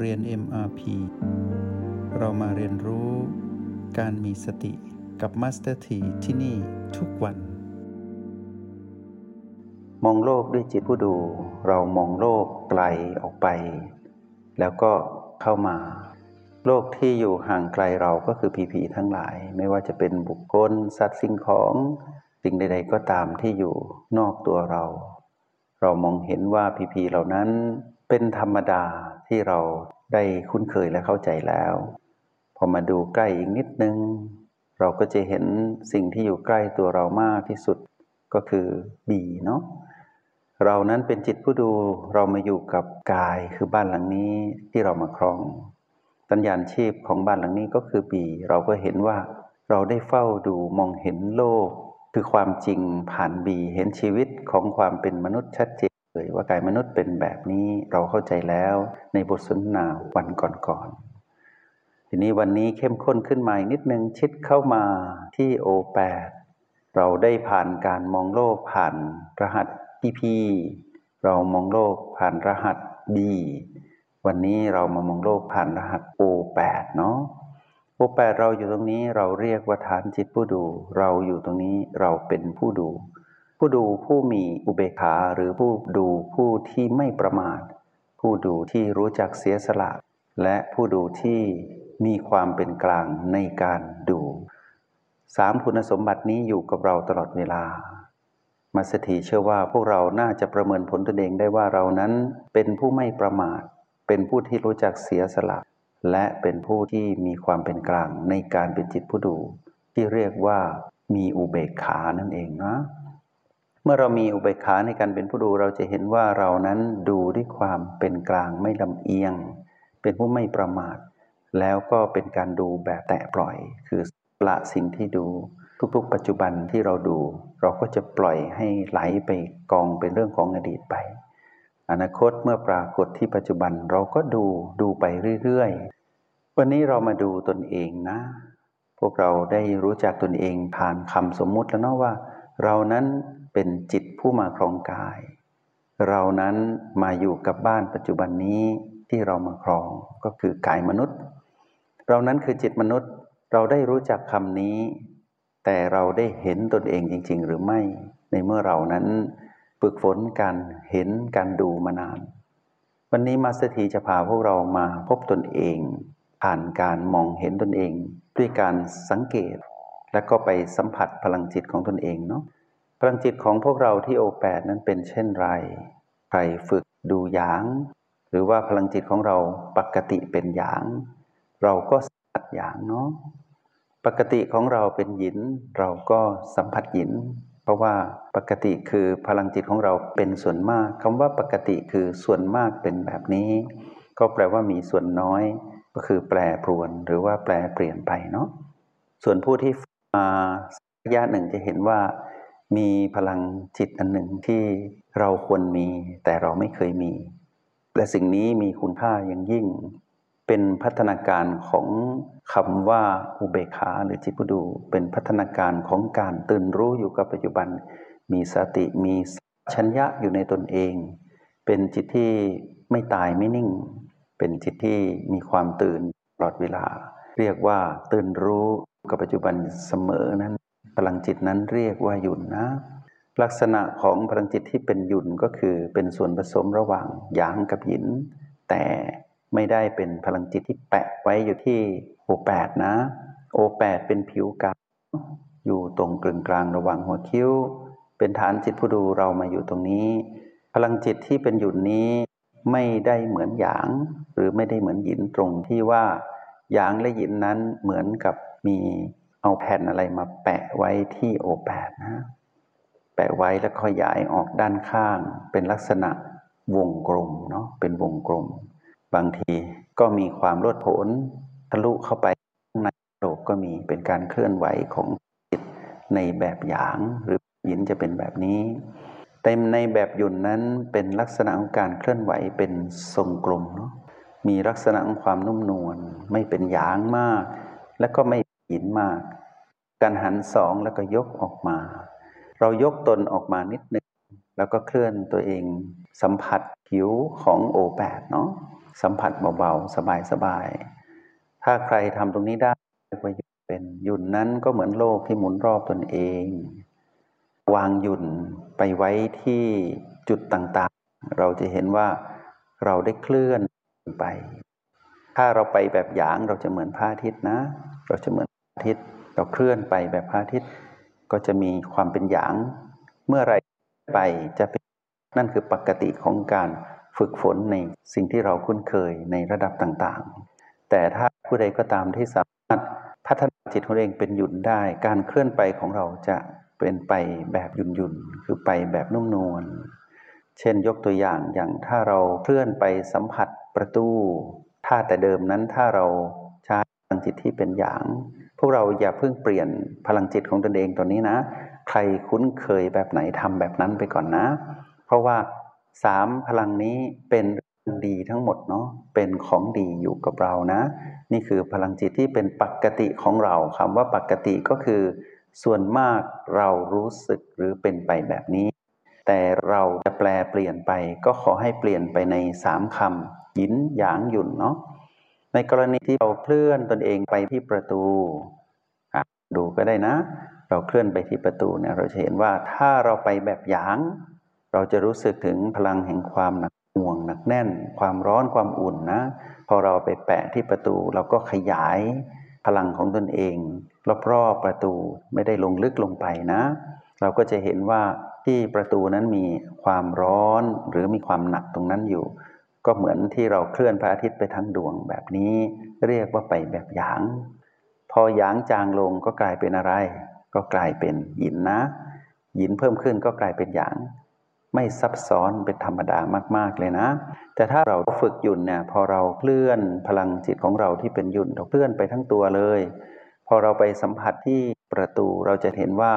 เรียน MRP เรามาเรียนรู้การมีสติกับ Master T ที่ที่นี่ทุกวัน มองโลกด้วยจิตผู้ดู เรามองโลกไกลออกไป แล้วก็เข้ามา โลกที่อยู่ห่างไกลเราก็คือผีผีทั้งหลาย ไม่ว่าจะเป็นบุคคล สัตว์สิ่งของสิ่งใด ๆ ก็ตามที่อยู่นอกตัวเรา เรามองเห็นว่าผีผีเหล่านั้นเป็นธรรมดา ที่เราได้คุ้นเคยและเข้าใจแล้ว พอมาดูใกล้อีกนิดนึง เราก็จะเห็นสิ่งที่อยู่ใกล้ตัวเรามากที่สุดก็คือบีเนาะเรานั้นเป็นจิตผู้ดูเรามาอยู่กับกายคือบ้านหลังนี้ที่เรามาครองสัญญาณชีพของบ้านหลังนี้ก็คือบีเราก็เห็นว่าเราได้เฝ้าดูมองเห็นโลก คือความจริงผ่านบีเห็นชีวิตของความเป็นมนุษย์ชัดเจน ว่ากายมนุษย์เป็นแบบนี้เราเข้าใจแล้วในบทสนทนาวันก่อนๆทีนี้วันนี้เข้มข้นขึ้นมาอีกนิดนึงชิดเข้ามาที่โอแปดเราได้ผ่านการมองโลกผ่านรหัสพีพีเรามองโลกผ่านรหัสดีวันนี้เรามามองโลกผ่านรหัสโอแปดเนาะโอแปดเราอยู่ตรงนี้เราเรียกว่าฐานจิตผู้ดู เราอยู่ตรงนี้เราเป็นผู้ดู ผู้ดูผู้มีอุเบกขาหรือผู้ดูผู้ที่ไม่ประมาท ผู้ดูที่รู้จักเสียสละ และผู้ดูที่มีความเป็นกลางในการดูสามคุณสมบัตินี้อยู่กับเราตลอดเวลามาสถีเชื่อว่าพวกเราน่าจะประเมินผลตนเองได้ว่าเรานั้นเป็นผู้ไม่ประมาท เป็นผู้ที่รู้จักเสียสละ และเป็นผู้ที่มีความเป็นกลางในการเป็นจิตผู้ดู ที่เรียกว่ามีอุเบกขานั่นเองนะ เมื่อเรามีอุเบกขาในการเป็นผู้ดูเราจะเห็นว่าเรานั้นดูด้วยความเป็นกลางไม่ลำเอียง เป็นผู้ไม่ประมาท แล้วก็เป็นการดูแบบแตะปล่อย คือละสิ่งที่ดู ทุกๆ ปัจจุบันที่เราดู เราก็จะปล่อยให้ไหลไปกองเป็นเรื่องของอดีตไป อนาคตเมื่อปรากฏที่ปัจจุบันเราก็ดูดูไปเรื่อยๆ วันนี้เรามาดูตนเองนะ พวกเราได้รู้จักตนเองผ่านคำสมมุติแล้วเนาะว่า เรานั้น เป็นจิตผู้มาครองกาย เรานั้นมาอยู่กับบ้านปัจจุบันนี้ที่เรามาครองก็คือกายมนุษย์ เรานั้นคือจิตมนุษย์ เราได้รู้จักคำนี้ แต่เราได้เห็นตนเองจริง ๆ หรือไม่ ในเมื่อเรานั้นฝึกฝนการเห็นการดูมานาน วันนี้มาสถีจะพาพวกเรามาพบตนเอง ผ่านการมองเห็นตนเอง ด้วยการสังเกต และก็ไปสัมผัสพลังจิตของตนเองเนาะ พลังจิตของพวกเราที่โอแปดนั้นเป็นเช่นไร ใครฝึกดูหยาง หรือว่าพลังจิตของเราปกติเป็นหยาง เราก็สัมผัสหยางเนาะ ปกติของเราเป็นหยิน เราก็สัมผัสหยิน เพราะว่าปกติคือพลังจิตของเราเป็นส่วนมากคำว่าปกติคือส่วนมากเป็นแบบนี้ ก็แปลว่ามีส่วนน้อย ก็คือแปรปรวนหรือว่าแปลเปลี่ยนไปเนาะ ส่วนผู้ที่มาระยะหนึ่งจะเห็นว่า มีพลังจิตอันหนึ่งที่เราควรมีแต่เราไม่เคยมี และสิ่งนี้มีคุณค่าอย่างยิ่ง เป็นพัฒนาการของคำว่าอุเบกขาหรือจิตผู้ดู เป็นพัฒนาการของการตื่นรู้อยู่กับปัจจุบัน มีสติมีชัญญะอยู่ในตนเอง เป็นจิตที่ไม่ตายไม่นิ่ง เป็นจิตที่มีความตื่นตลอดเวลา เรียกว่าตื่นรู้กับปัจจุบันเสมอนั้น พลังจิตนั้นเรียกว่าหยุ่นนะ ลักษณะของพลังจิตที่เป็นหยุ่นก็คือเป็นส่วนผสมระหว่างหยางกับหยิน แต่ไม่ได้เป็นพลังจิตที่แปะไว้อยู่ที่โอแปดนะ โอแปดเป็นผิวกางอยู่ตรงกลางกลางระหว่างหัวคิ้ว เป็นฐานจิตผู้ดูเรามาอยู่ตรงนี้ พลังจิตที่เป็นหยุ่นนี้ไม่ได้เหมือนหยาง หรือไม่ได้เหมือนหยินตรงที่ว่าหยางและหยินนั้นเหมือนกับมี เอาแผ่นอะไรมาแปะไว้ที่โอแปดนะ แปะไว้แล้วขยายออกด้านข้าง เป็นลักษณะวงกลมเนาะเป็นวงกลม บางทีก็มีความรวดผลทะลุเข้าไปในโลกก็มีเป็นการเคลื่อนไหวของจิตในแบบหยางหรือยินจะเป็นแบบนี้เต็มในแบบยุนนั้นเป็นลักษณะของการเคลื่อนไหวเป็นทรงกลมเนาะมีลักษณะของความนุ่มนวลไม่เป็นหยางมาก และก็ไม่ หินมาก การหันสองแล้วก็ยกออกมา เรายกตนออกมานิดนึงแล้วก็เคลื่อนตัวเอง สัมผัสผิวของโอแปดเนาะสัมผัสเบาๆ สบายๆ ถ้าใครทำตรงนี้ได้ก็หยุดเป็นหยุ่นนั้นก็เหมือนโลกที่หมุนรอบตนเอง วางหยุ่นไปไว้ที่จุดต่างๆ เราจะเห็นว่าเราได้เคลื่อนไป ถ้าเราไปแบบหยางเราจะเหมือนพระอาทิตย์นะ เราจะเหมือน อาทิตย์เราเคลื่อนไปแบบพระอาทิตย์ ก็จะมีความเป็นหยาง เมื่อไรไปจะเป็นนั่นคือปกติของการฝึกฝนในสิ่งที่เราคุ้นเคยในระดับต่างๆ แต่ถ้าผู้ใดก็ตามที่สามารถพัฒนาจิตของเองเป็นหยุ่นได้ การเคลื่อนไปของเราจะเป็นไปแบบหยุ่นๆคือไปแบบนุ่มนวล เช่นยกตัวอย่างอย่างถ้าเราเคลื่อนไปสัมผัสประตู ถ้าแต่เดิมนั้นถ้าเราใช้พลังจิตที่เป็นอย่าง พวกเราอย่าเพิ่งเปลี่ยนพลังจิตของตนเองตัวนี้นะ ใครคุ้นเคยแบบไหนทำแบบนั้นไปก่อนนะ เพราะว่าสามพลังนี้เป็นดีทั้งหมดเนาะเป็นของดีอยู่กับเรานะ นี่คือพลังจิตที่เป็นปกติของเราคำว่าปกติก็คือ ส่วนมากเรารู้สึกหรือเป็นไปแบบนี้ แต่เราจะแปลเปลี่ยนไปก็ขอให้เปลี่ยนไปในสามคำยินหยางหยุ่นเนาะ ในกรณีที่เราเคลื่อนตนเองไปที่ประตู ดูก็ได้นะ เราเคลื่อนไปที่ประตูเนี่ยเราจะเห็นว่าถ้าเราไปแบบหยาง เราจะรู้สึกถึงพลังแห่งความหนักห่วงหนักแน่น ความร้อนความอุ่นนะ พอเราไปแปะที่ประตูเราก็ขยายพลังของตนเอง รอบๆประตูไม่ได้ลงลึกลงไปนะ เราก็จะเห็นว่าที่ประตูนั้นมีความร้อนหรือมีความหนักตรงนั้นอยู่ ก็เหมือนที่เราเคลื่อนพระอาทิตย์ไปทั้งดวงแบบนี้ เรียกว่าไปแบบหยาง พอหยางจางลงก็กลายเป็นอะไร ก็กลายเป็นหยินนะ หยินเพิ่มขึ้นก็กลายเป็นหยาง ไม่ซับซ้อนเป็นธรรมดามากๆเลยนะ แต่ถ้าเราฝึกหยุ่นเนี่ยพอเราเคลื่อนพลังจิตของเราที่เป็นหยุ่นเราเคลื่อนไปทั้งตัวเลย พอเราไปสัมผัสที่ประตูเราจะเห็นว่า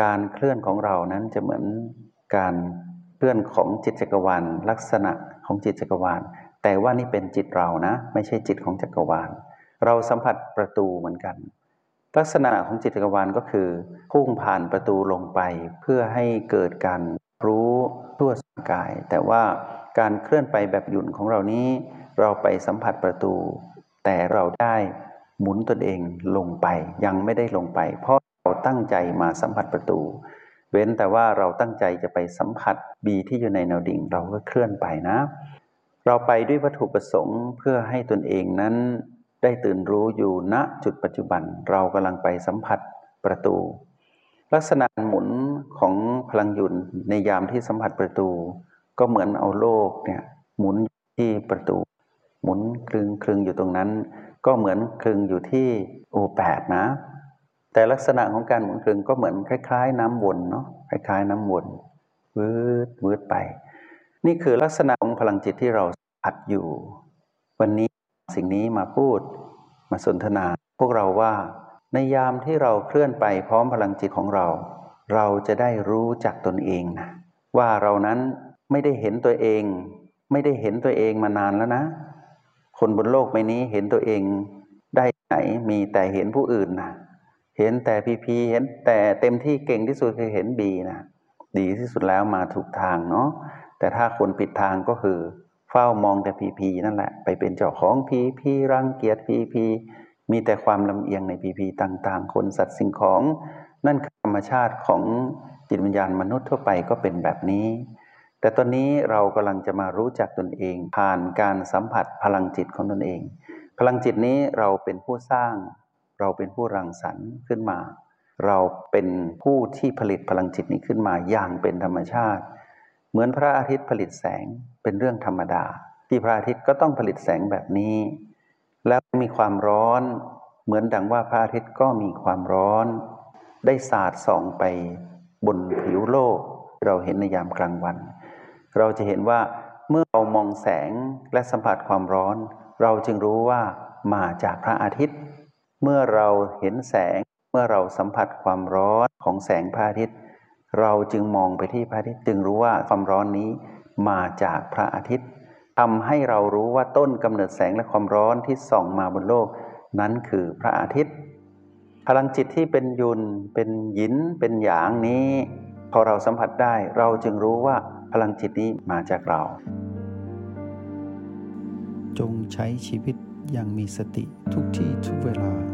การเคลื่อนของเรานั้นจะเหมือนการ เคลื่อนของจิตจักรวาลลักษณะของจิตจักรวาล แต่ว่านี่เป็นจิตเรานะ ไม่ใช่จิตของจักรวาล เราสัมผัสประตูเหมือนกัน ลักษณะของจิตจักรวาลก็คือพุ่งผ่านประตูลงไป เพื่อให้เกิดการรู้ทั่วสกาย แต่ว่าการเคลื่อนไปแบบหยุ่นของเรานี้ เราไปสัมผัสประตู แต่เราได้หมุนตนเองลงไปยังไม่ได้ลงไป เพราะเราตั้งใจมาสัมผัสประตู เว้นแต่ว่าเราตั้งใจจะไปสัมผัสบีที่อยู่ในแนวดิ่งเราก็เคลื่อนไปนะ เราไปด้วยวัตถุประสงค์เพื่อให้ตนเองนั้น ได้ตื่นรู้อยู่ณจุดปัจจุบัน เรากำลังไปสัมผัสประตู ลักษณะหมุนของพลังหยุนในยามที่สัมผัสประตู ก็เหมือนเอาโลกเนี่ยหมุนที่ประตู หมุนคลึงคลึงอยู่ตรงนั้น ก็เหมือนคลึงอยู่ที่โอแปดนะ แต่ลักษณะของการหมุนคลึงก็เหมือนคล้าย ๆ น้ำวนเนาะคล้าย ๆ น้ำวนวืดวืดไป นี่คือลักษณะของพลังจิตที่เราสัมผัสอยู่ วันนี้สิ่งนี้มาพูดมาสนทนา พวกเราว่าในยามที่เราเคลื่อนไปพร้อมพลังจิตของเรา เราจะได้รู้จักตนเองนะว่าเรานั้นไม่ได้เห็นตัวเอง ไม่ได้เห็นตัวเองมานานแล้วนะ คนบนโลกใบนี้เห็นตัวเองได้ไหนมีแต่เห็นผู้อื่นนะ เห็นแต่พีพีเห็นแต่เต็มที่เก่งที่สุดคือเห็นบีนะดีที่สุดแล้วมาถูกทางเนาะแต่ถ้าคนปิดทางก็คือเฝ้ามองแต่พีพีนั่นแหละ ไปเป็นเจ้าของพีพีรังเกียจพีพีมีแต่ความลำเอียงในพีพีต่าง ๆ คนสัตว์สิ่งของ นั่นคือธรรมชาติของจิตวิญญาณมนุษย์ทั่วไปก็เป็นแบบนี้ แต่ตอนนี้เรากำลังจะมารู้จักตนเอง ผ่านการสัมผัสพลังจิตของตนเอง พลังจิตนี้เราเป็นผู้สร้าง เราเป็นผู้รังสรรค์ขึ้นมา เราเป็นผู้ที่ผลิตพลังจิตนี้ขึ้นมาอย่างเป็นธรรมชาติ เหมือนพระอาทิตย์ผลิตแสงเป็นเรื่องธรรมดา ที่พระอาทิตย์ก็ต้องผลิตแสงแบบนี้ แล้วมีความร้อน เหมือนดังว่าพระอาทิตย์ก็มีความร้อน ได้สาดส่องไปบนผิวโลก เราเห็นในยามกลางวัน เราจะเห็นว่าเมื่อเรามองแสงและสัมผัสความร้อน เราจึงรู้ว่ามาจากพระอาทิตย์ เมื่อเราเห็นแสง เมื่อเราสัมผัสความร้อนของแสงพระอาทิตย์ เราจึงมองไปที่พระอาทิตย์จึงรู้ว่าความร้อนนี้มาจากพระอาทิตย์ทำให้เรารู้ว่าต้นกำเนิดแสงและความร้อนที่ส่องมาบนโลก นั้นคือพระอาทิตย์ พลังจิตที่เป็นยุนเป็นหยินเป็นหยางนี้ พอเราสัมผัสได้เราจึงรู้ว่าพลังจิตนี้มาจากเรา จงใช้ชีวิตอย่างมีสติทุกที่ทุกเวลา